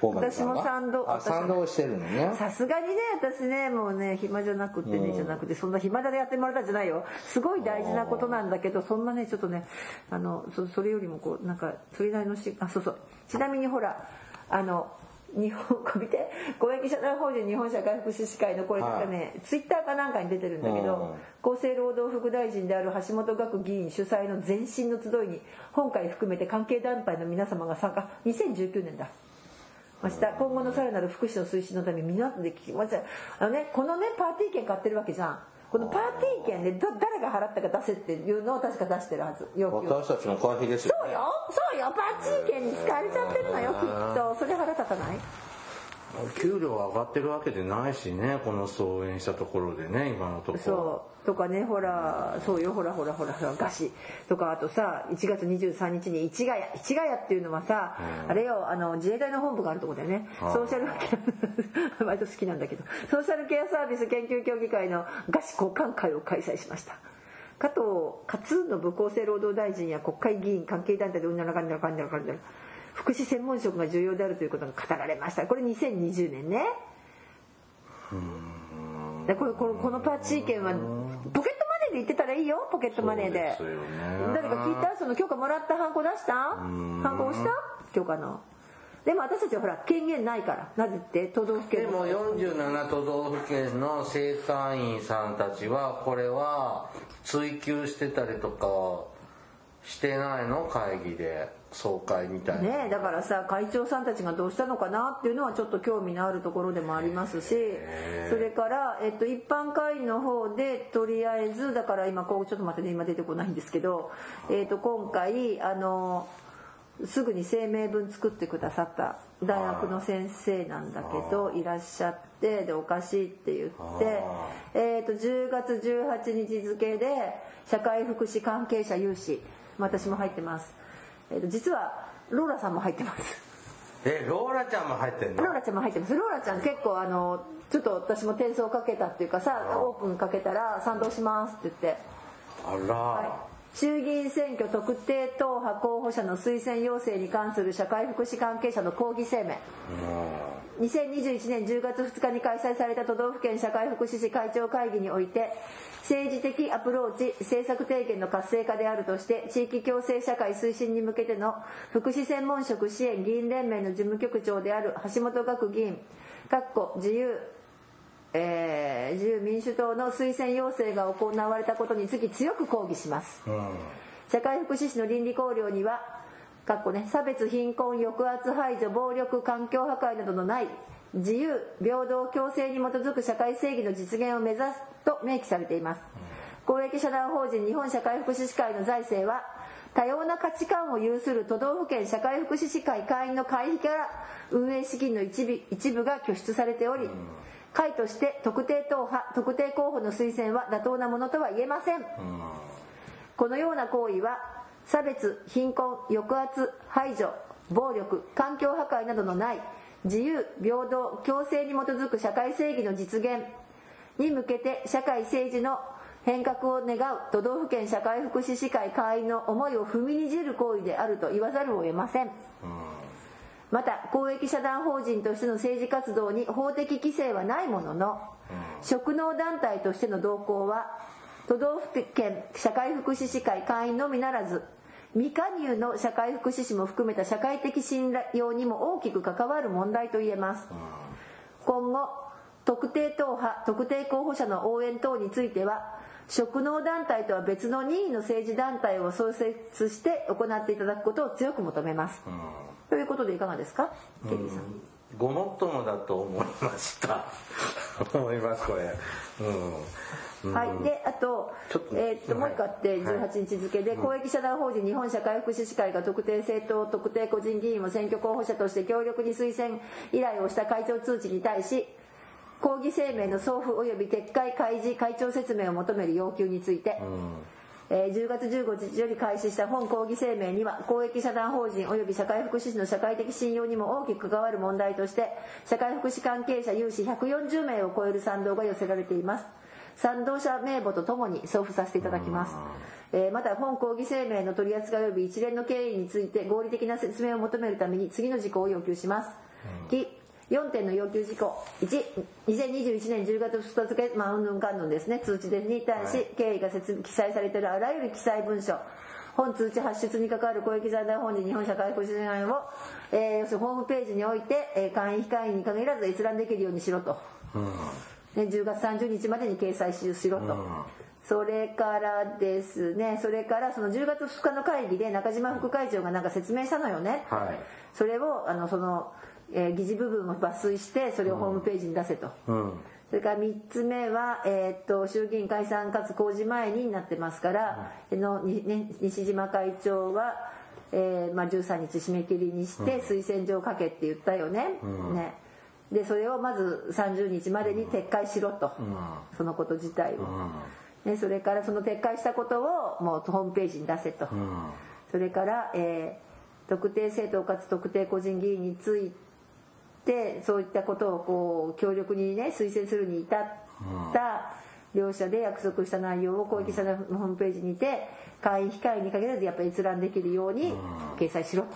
私も賛同。賛同してるのね。さすがにね私ねもうね暇じゃなくてねじゃなくてそんな暇でやってもらったんじゃないよ。すごい大事なことなんだけどそんなねちょっとねあのそそれよりもこうなんかそれなりのしあそうそう。ちなみにほらあの日本こう見て。公益社団法人日本社会福祉士会のこれなんかね、ツイッターかなんかに出てるんだけど、厚生労働副大臣である橋本学議員主催の前身の集いに本会含めて関係団体の皆様が参加。2019年だました今後のさらなる福祉の推進のために皆さんで聞きましたあのねこのねパーティー券買ってるわけじゃん。このパーティー券でど誰が払ったか出せっていうのを確か出してるはず。要求を私たちの会費ですよそうよそうよ。パーティー券に使われちゃってるのよきっと。それ腹立たない？給料上がってるわけでないしねこの総演したところでね今のところ。そうとかねほらそうよほらほらほらほら菓子とかあとさ1月23日に市ヶ谷市ヶ谷っていうのはさ、あれよあの自衛隊の本部があるとこだよねソーシャルケア 割と好きなんだけどソーシャルケアサービス研究協議会の菓子交換会を開催しました。加藤勝信厚生労働大臣や国会議員関係団体でうんならかんだらかんだらかんだら福祉専門職が重要であるということが語られました。これ2020年ねこのこのパーチー券はポケットマネーで行ってたらいいよポケットマネーで。誰か聞いた？その許可もらったハンコ出した？ハンコ押した？許可の。でも私たちはほら権限ないから。なぜって？都道府県でも47都道府県の正会員さんたちはこれは追及してたりとかしてないの？会議で総会みたいな、ねえだからさ会長さんたちがどうしたのかなっていうのはちょっと興味のあるところでもありますしそれから、えっと、一般会員の方でとりあえずだから今こうちょっと待ってね今出てこないんですけど、えっと、今回あのすぐに声明文作ってくださった大学の先生なんだけどい。らっしゃってでおかしいって言って、えっと10月18日付で社会福祉関係者有志私も入ってます、えっと実はローラさんも入ってます。えローラちゃんも入ってんの？ローラちゃんも入ってます。ローラちゃん結構あのちょっと私も転送かけたっていうかさオープンかけたら賛同しますって言って。あら、衆議院選挙特定党派候補者の推薦要請に関する社会福祉関係者の抗議声明2021年10月2日に開催された都道府県社会福祉士会長会議において政治的アプローチ政策提言の活性化であるとして地域共生社会推進に向けての福祉専門職支援議員連盟の事務局長である橋本学議員自由えー自由民主党の推薦要請が行われたことにつき強く抗議します、社会福祉士の倫理考慮にはかっこね、差別貧困抑圧排除暴力環境破壊などのない自由平等共生に基づく社会正義の実現を目指すと明記されています。公益社団法人日本社会福祉士会の財政は多様な価値観を有する都道府県社会福祉士会会員の会費から運営資金の一部一部が拠出されており会として特定党派特定候補の推薦は妥当なものとは言えません。このような行為は差別貧困抑圧排除暴力環境破壊などのない自由平等共生に基づく社会正義の実現に向けて社会政治の変革を願う都道府県社会福祉士会会員の思いを踏みにじる行為であると言わざるを得ません。また公益社団法人としての政治活動に法的規制はないものの職能団体としての動向は都道府県社会福祉士会会員のみならず未加入の社会福祉士も含めた社会的信用にも大きく関わる問題と言えます。今後特定党派特定候補者の応援等については職能団体とは別の任意の政治団体を創設して行っていただくことを強く求めます、ということでいかがですか？ケリーさんごもっともだと思いました。思いますこれ。うん、うん。はい、であと,、ちょっとえーっともう一個あってはい。18日付で、公益社団法人日本社会福祉士会が特定政党特定個人議員を選挙候補者として強力に推薦依頼をした会長通知に対し抗議声明の送付及び撤回開示会長説明を求める要求について、えー10月15日より開始した本抗議声明には公益社団法人及び社会福祉士の社会的信用にも大きく関わる問題として社会福祉関係者有志140名を超える賛同が寄せられています。賛同者名簿とともに送付させていただきます、えーまた本抗議声明の取り扱い及び一連の経緯について合理的な説明を求めるために次の事項を要求します、き4点の要求事項。1 2021年10月2日付まあうんぬんかんぬんですね。通知でに対し、経緯が説記載されているあらゆる記載文書。本通知発出に関わる公益財団法人日本社会福祉士会を、えー要するにホームページにおいて、えー会員非会員に限らず閲覧できるようにしろと、ね、10月30日までに掲載しろと、それからですねそれからその10月2日の会議で中島副会長がなんか説明したのよね、はい。それをあのその、えー議事部分を抜粋してそれをホームページに出せと、うん。それから3つ目は、えーっと衆議院解散かつ公示前になってますから、のにね、西島会長は、えーまあ、13日締め切りにして推薦状を書けって言ったよね。ね。でそれをまず30日までに撤回しろと、そのこと自体を、でそれからその撤回したことをもうホームページに出せと、それから、えー特定政党かつ特定個人議員についてそういったことをこう強力にね推薦するに至った両者で約束した内容を公益者のホームページにて会員控えに限らずやっぱり閲覧できるように掲載しろと。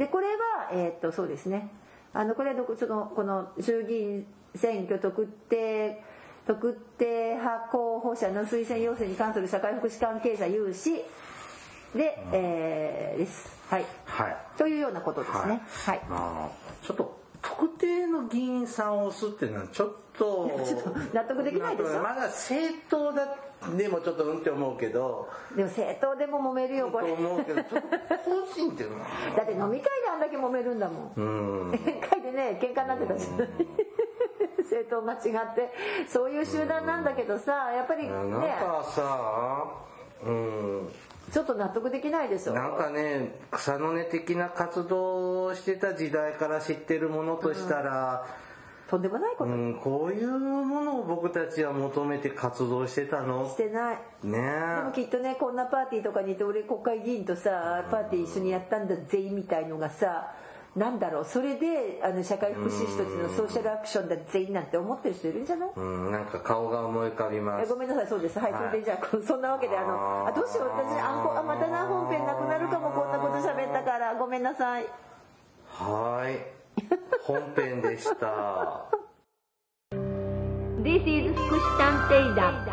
でこれは、えーっとそうですねあのこれはどこそのこの衆議院選挙特定特定派候補者の推薦要請に関する社会福祉関係者有志で、えーです。はい。はいというようなことですね。はい。まあちょっと特定の議員さんを押すっていうのはちょっとちょっと納得できないでしょ？まだ政党だでもちょっとうんって思うけどでも政党でも揉めるよとこれ。思うけどちょっと個人っていうのは。だって飲み会であんだけ揉めるんだもん。うん。宴会でね喧嘩になってたじゃない。政党間違って。そういう集団なんだけどさやっぱりね。なんかさうんちょっと納得できないでしょ。なんかね草の根的な活動をしてた時代から知ってるものとしたら、とんでもないこと。うんこういうものを僕たちは求めて活動してたの？してない。ね。でもきっとねこんなパーティーとかにいて俺国会議員とさパーティー一緒にやったんだぜみたいのがさなんだろうそれであの社会福祉士としてのソーシャルアクションだぜなんて思ってる人いるんじゃない？うんなんか顔が思い浮かびます。えごめんなさいそうです。はい、はい。それでじゃあこそんなわけであのあどうしよう私あんこあまたな本編なくなるかもこんなこと喋ったから。ごめんなさい。はい。本編でした。This is 福祉探偵団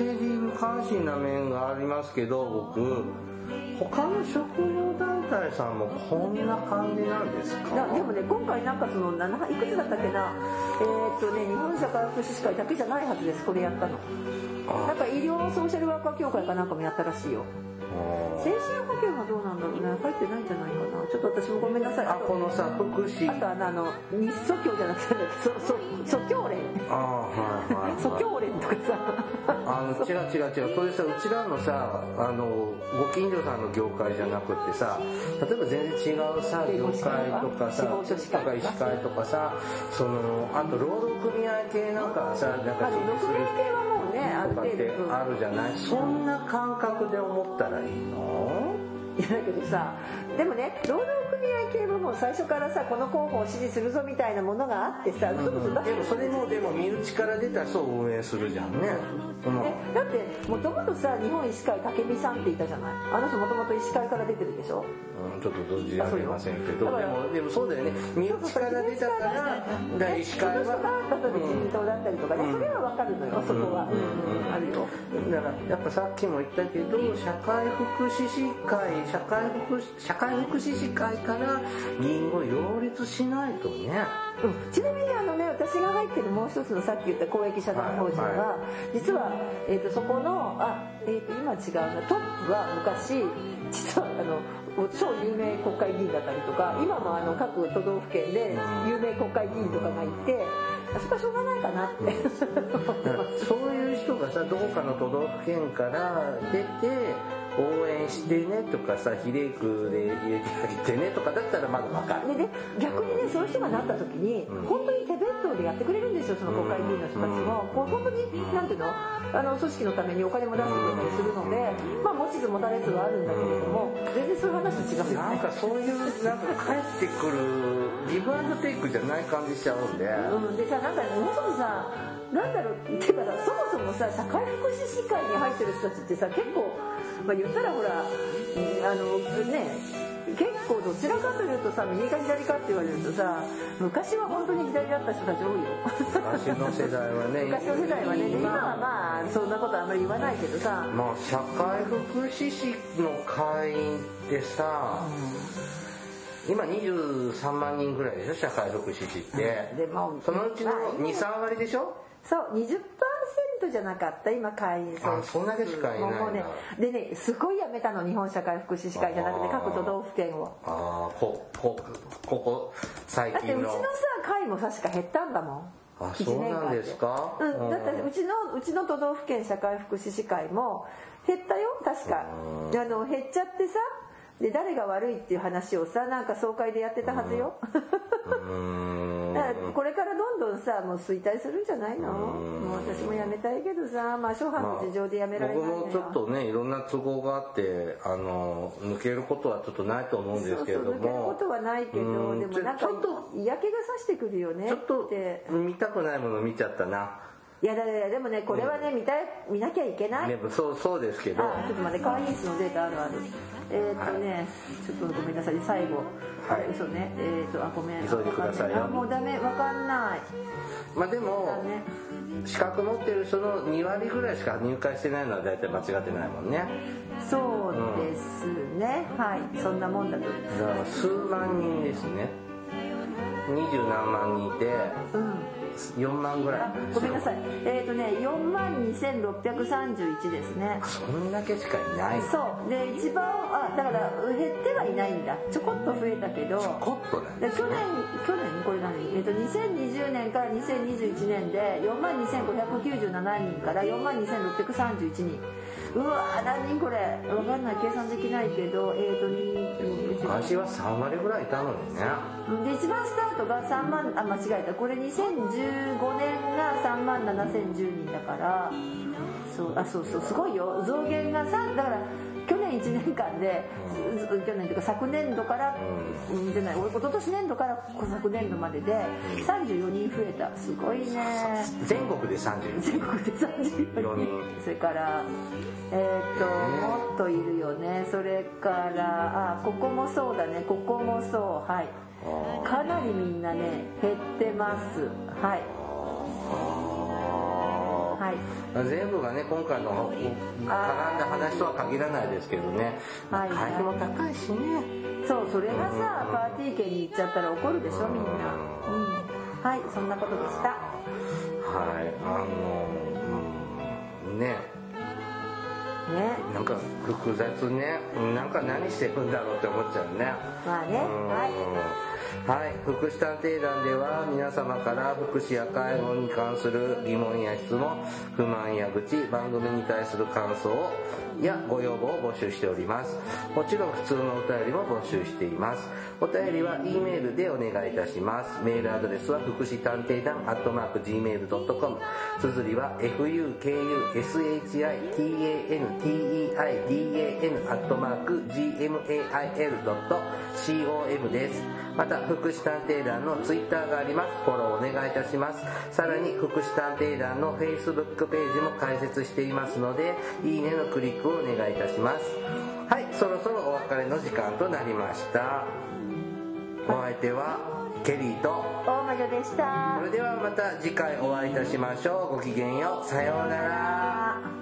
の本当に無関心な面がありますけど僕他の職業団体さんもこんな感じなんですか？なでもね今回なんかその7いくつだったっけな？えーっとね日本社会福祉士会だけじゃないはずですこれやったの。なんか医療ソーシャルワーカー協会かなんかもやったらしいよ精神科協はどうなんだろうね。入ってないんじゃないかな。ちょっと私もごめんなさい。あこのさ福祉。あとあのあの日祖教じゃなくて そそ祖教連あはいはい、祖はい。教連とかさ。あの違う違う違う。それさうちらのさあのご近所さんの業界じゃなくってさ例えば全然違うさ業界とかさとか医師会とかさそのあと労働組合系なんかはさなんかまあでも6年系はもうねあるあるじゃない？そんな感覚で思ったらいいの？いやだけどさでもね労働系はもう最初からさこの候補を支持するぞみたいなものがあってさ嘘嘘出でもそれもでも身内から出た人を運営するじゃんね。その。えだってもともとさ日本医師会武美さんっていたじゃない？あの人もともと医師会から出てるでしょ？うんちょっと存じ上げませんけどでもでもそうだよね。身内から出たから第一会は自民党だったりとかね、それはわかるのよそこは、うん。うん。あるよ。だからやっぱさっきも言ったけど社会福祉士会社会福祉社会福祉士会から議員を擁立しないとね。うん。ちなみにあのね私が入ってるもう一つのさっき言った公益社団法人は、はい。は実は、えー、とそこのあ、えー、と今違うな。トップは昔実はあの超有名国会議員だったりとか今もあの各都道府県で有名国会議員とかがいてあそこはしょうがないかなって。思ってだからます。そういう人がさどこかの都道府県から出て応援してねとかさ比例区で入れてあげてねとかだったらまだわかる。でね逆にねそういう人がなった時に、本当に手弁当でやってくれるんですよその国会議員の人たちも、こう本当になんていうの？あの組織のためにお金も出してくれたりするのでまあ持ちつ持たれつはあるんだけれども全然そういう話と違うよね。なんかそういうなんか返ってくるギブアンドテイクじゃない感じしちゃうんで、うん、でさなんかもうすぐさなんだろうっていうかさそもそもさ社会福祉士会に入ってる人たちってさ結構まあ言ったらほらうんあのね結構どちらかというとさ右か左かって言われるとさ昔は本当に左だった人たち多いよ。昔の世代はね 昔の世代はね今はまあそんなことあんまり言わないけどさ。まあ社会福祉士の会員ってさ、今23万人ぐらいでしょ社会福祉士って、でもそのうちのまあ23割でしょ？そう20%トじゃなかった今会員総あそんだけしかいないもうねでねすごい辞めたの日本社会福祉士会じゃなくて各都道府県を。ああここここ最だってうちのさ近の会も確か減ったんだもん。あ一そうなんですか？うん、だってうちのうちの都道府県社会福祉士会も減ったよ確か。うん。あの減っちゃってさで誰が悪いっていう話をさなんか総会でやってたはずよだからこれからどんどんさもう衰退するんじゃないの？もう私も辞めたいけどさまあ諸般の事情で辞められないのよ。僕もちょっとねいろんな都合があってあの抜けることはちょっとないと思うんですけれどそうそう抜けるこもとはないけどうん。でもなんかちょっと。嫌気がさしてくるよね。ちょっと見たくないもの見ちゃったな。いやだだだでもねこれはね見たい見なきゃいけない？ねそうそうですけど。あちょっと待って会員数のデータある。あるえーっとね、ちょっとごめんなさい最後はい。嘘ね。えーっとあごめん。急いでくださいよ。あもうダメ。わかんない。まあでもだね資格持ってる人の2割ぐらいしか入会してないのは大体間違ってないもんね。そうですね、はい。そんなもんだとだから数万人ですね。二十何万人いてうん。4万ぐらい。あごめんなさい。えーっとね4万2631ですね。そんだけしかいない。のそう。で一番あだから減ってはいないんだ。ちょこっと増えたけど。ちょこっとね。で去年去年これ何？えっと2020年から2021年で4万2597人から4万2631人。うわー何人これ？分かんない計算できないけどえっ、とに昔は3割ぐらいいたのにね。で一番スタートが3万あ間違えた。これ2015年が3万7010人だから。そうあそうそう。すごいよ。増減がさだから去年1年間で、ず去年というか昨年度から、うん、じゃないお一昨年年度から昨年度までで34人増えた。すごいね。全国で30全国で34 4人。人。それからえっ、ともっといるよね。それからあここもそうだね。ここもそう。はい。あかなりみんなね減ってます。はいはい。ー全部がね今回の絡んだ話とは限らないですけどね。はい。会費も高いしね。そうそれがさパーティー券に行っちゃったら怒るでしょみんな。うん。はいそんなことでした。はいあのうんね。ね。なんか複雑ね。なんか何してるんだろうって思っちゃうね。まあね。うん。はいはい、福祉探偵団では皆様から福祉や介護に関する疑問や質問不満や愚痴番組に対する感想をやご要望を募集しております。もちろん普通のお便りも募集しています。お便りは E メールでお願いいたします。メールアドレスは福祉探偵団アットマーク Gmail.com 綴りは fukushitanteidan アットマーク gmail.com です。また福祉探偵団のツイッターがあります。フォローお願いいたします。さらに福祉探偵団の Facebook ページも開設していますのでいいねのクリックをお願いいたします。はいそろそろお別れの時間となりました。お相手はケリーと。大魔女でした。それではまた次回お会いいたしましょう。ごきげんよう。さようなら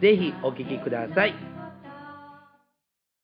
ぜひお聴きください。